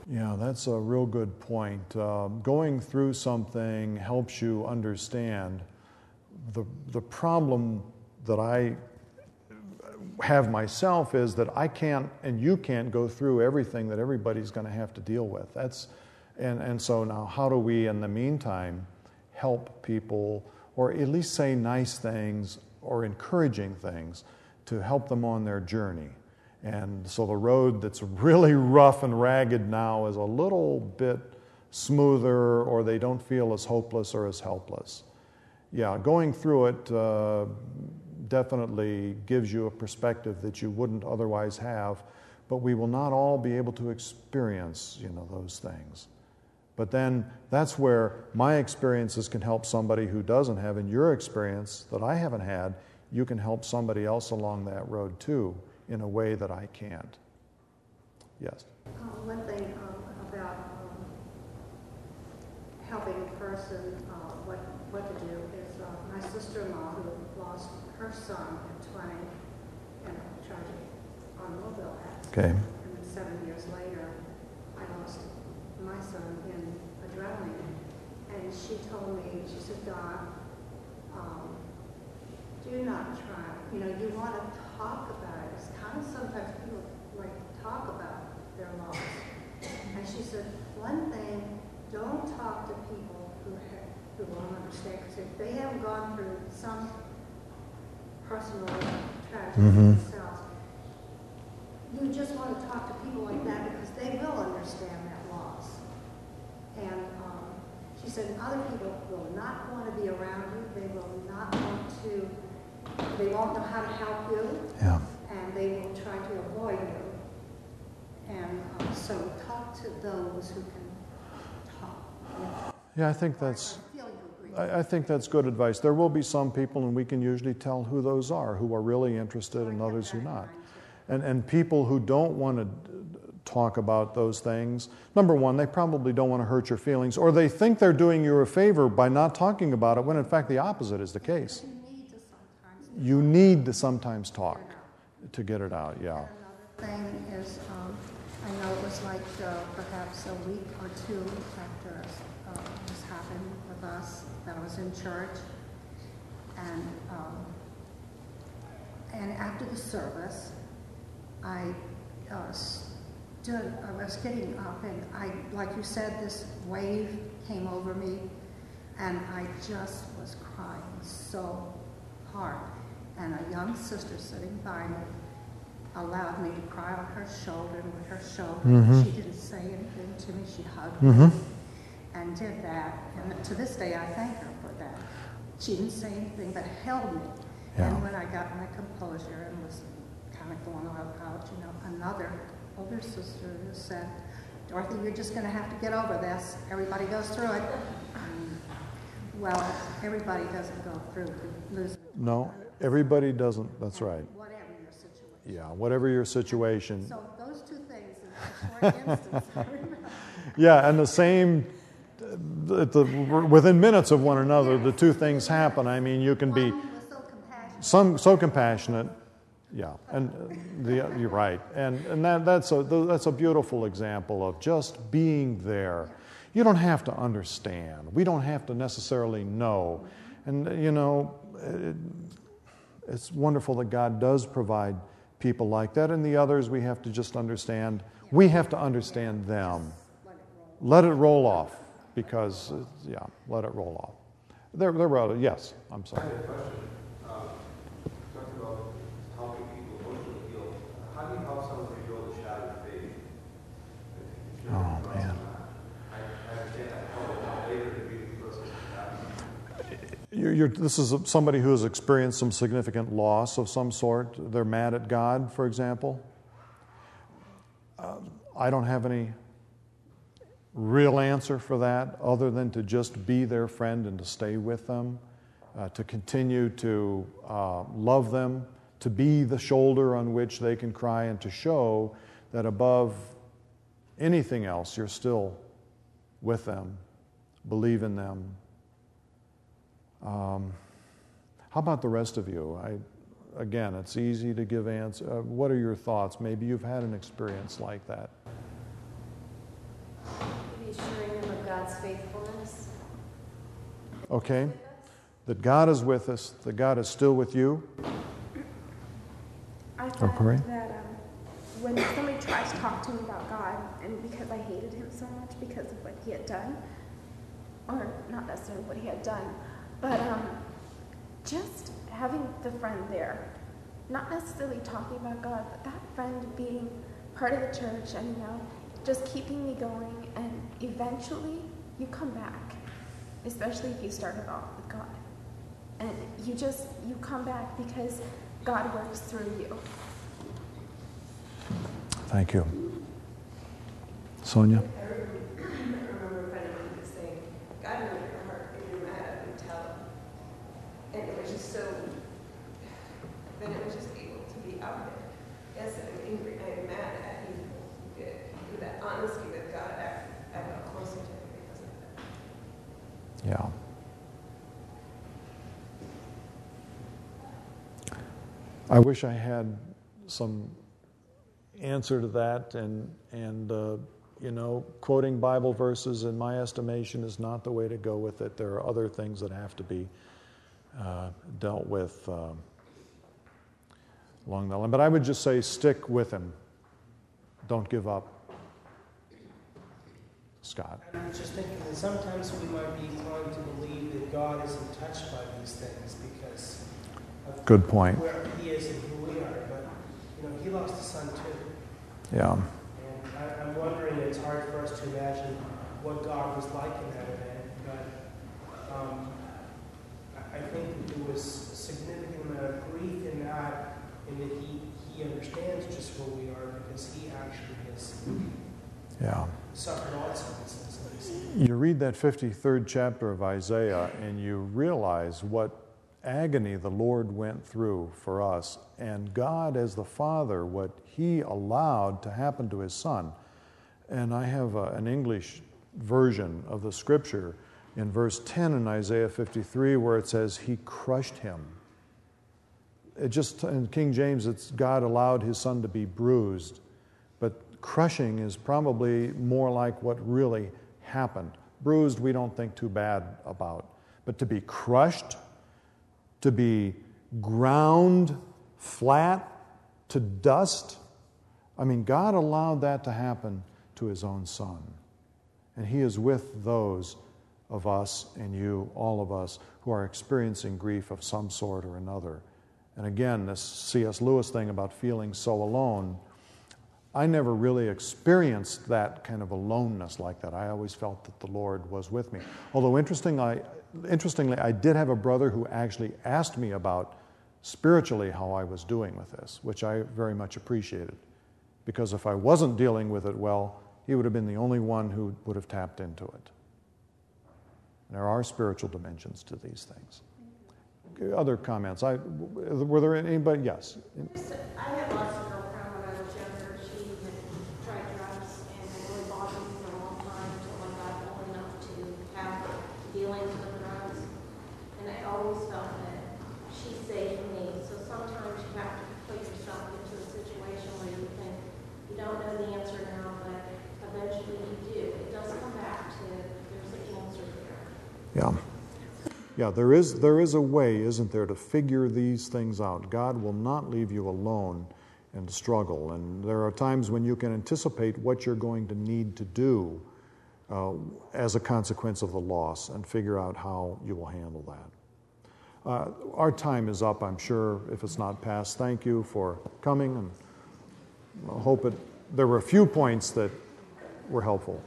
Yeah, that's a real good point. Uh, going through something helps you understand the, the problem that I have myself is that I can't and you can't go through everything that everybody's going to have to deal with. That's, and, and so now, how do we, in the meantime, help people or at least say nice things or encouraging things to help them on their journey? And so the road that's really rough and ragged now is a little bit smoother, or they don't feel as hopeless or as helpless. Yeah, going through it uh, definitely gives you a perspective that you wouldn't otherwise have, but we will not all be able to experience, you know, those things. But then that's where my experiences can help somebody who doesn't have, and your experience that I haven't had, you can help somebody else along that road too in a way that I can't. Yes? Uh, one thing um, about um, helping a person, uh, what, what to do is uh, my sister-in-law who lost her son at 20 in a tragic automobile accident. Okay. And then seven years later, I lost my son in a drowning. And she told me, she said, Don, um, do not try. You know, you want to talk about It's kind of sometimes people like talk about their loss. And she said, one thing, don't talk to people who have, who won't understand. Because if they haven't gone through some personal tragedy Mhm. themselves, you just want to talk to people like that because they will understand that loss. And um, she said, other people will not want to be around you. They will not want to, they won't know how to help you, they will try to avoid you. And um, so talk to those who can talk. Yeah, I think that's. I feel you agree. I think that's good advice. There will be some people, and we can usually tell who those are, who are really interested, and others who not. And, and people who don't want to talk about those things, number one, they probably don't want to hurt your feelings, or they think they're doing you a favor by not talking about it, when in fact the opposite is the case. You need to sometimes. You need to sometimes talk to get it out, yeah. Another thing is, um, I know it was like uh, perhaps a week or two after uh, this happened with us, that I was in church, and um, and after the service, I uh, stood, I was getting up, and I, like you said, this wave came over me, and I just was crying so hard. And a young sister sitting by me allowed me to cry on her shoulder and with her shoulder. Mhm. She didn't say anything to me. She hugged Mhm. me and did that. And to this day, I thank her for that. She didn't say anything, but held me. Yeah. And when I got my composure and was kind of going out, you know, another older sister who said, Dorothy, you're just going to have to get over this. Everybody goes through it. And, well, everybody doesn't go through losing. No, everybody doesn't. That's right. Whatever your situation. Yeah, whatever your situation. So those two things in a short instance, Yeah, and the same, the, within minutes of one another, the two things happen. I mean, you can be so compassionate. some so compassionate. Yeah, and the, you're right, and and that that's a that's a beautiful example of just being there. You don't have to understand. We don't have to necessarily know, and you know, it, it's wonderful that God does provide people like that, and the others we have to just understand. We have to understand them. Let it roll off, because uh, yeah, let it roll off. There, there were other, yes. I'm sorry. I have a question. Um, Talking about helping people emotionally heal, how do you help someone rebuild a shattered faith? If you're Oh, in the process man. of that? I, I understand that probably not later in the grieving process of that. You're, you're, this is somebody who has experienced some significant loss of some sort. They're mad at God, for example. Um, I don't have any real answer for that other than to just be their friend and to stay with them, uh, to continue to uh, love them, to be the shoulder on which they can cry, and to show that above anything else, you're still with them, believe in them, um, how about the rest of you? I, again, it's easy to give answers. Uh, what are your thoughts? Maybe you've had an experience like that. Maybe assuring them of God's faithfulness. Okay? That God is with us, that God is still with you. I Oh, Corey? found that um, when somebody tries to talk to me about God, and because I hated him so much because of what he had done, or not necessarily what he had done, but um, just having the friend there, not necessarily talking about God, but that friend being part of the church and, you know, just keeping me going, and eventually you come back, especially if you started off with God. And you just, you come back because God works through you. Thank you. Sonia? I remember a friend of mine saying, God knows your heart, if you're mad at him, tell him. And it was just so, then it was just able to be out there. Yes, I'm angry, I am mad at him, good. With that honesty with God, I, I got closer to him because of that. Yeah. I wish I had some answer to that, and and uh, you know, quoting Bible verses, in my estimation, is not the way to go with it. There are other things that have to be uh, dealt with uh, along that line. But I would just say, stick with Him. Don't give up. Scott. I'm just thinking that sometimes we might be inclined to believe that God isn't touched by these things because of Good point. where He is and who we are. But you know, He lost a son too, Yeah. and I, I'm wondering. It's hard for us to imagine what God was like in that event, but um, I, think there was a significant amount of grief in that, in that He He understands just who we are because He actually has Yeah. suffered also in a sense. You read that 53rd chapter of Isaiah and you realize what agony the Lord went through for us, and God, as the Father, what He allowed to happen to His Son. And I have a, an English version of the scripture in verse 10 in Isaiah 53 where it says, He crushed him. It just, in King James, it's God allowed His Son to be bruised. But crushing is probably more like what really happened. Bruised, we don't think too bad about. But to be crushed, to be ground flat to dust. I mean, God allowed that to happen to his own son. And he is with those of us and you, all of us, who are experiencing grief of some sort or another. And again, this C.S. Lewis thing about feeling so alone, I never really experienced that kind of aloneness like that. I always felt that the Lord was with me. Although, I, interestingly, I did have a brother who actually asked me about spiritually how I was doing with this, which I very much appreciated. Because if I wasn't dealing with it well, he would have been the only one who would have tapped into it. There are spiritual dimensions to these things. Other comments? I, were there anybody? Yes. I lost a girlfriend when I was younger. She had tried drugs and it really bothered me for a long time until I got old enough to have dealings with drugs. And I always felt that she saved me. So sometimes you have to put yourself into a situation where you think you don't know the answer now, but eventually you do. It does come back to there's an answer there. Yeah. Yeah, there is, there is a way, isn't there, to figure these things out. God will not leave you alone and struggle. And there are times when you can anticipate what you're going to need to do uh, as a consequence of the loss and figure out how you will handle that. Uh, our time is up, I'm sure, if it's not past. Thank you for coming, and I hope it, there were a few points that were helpful.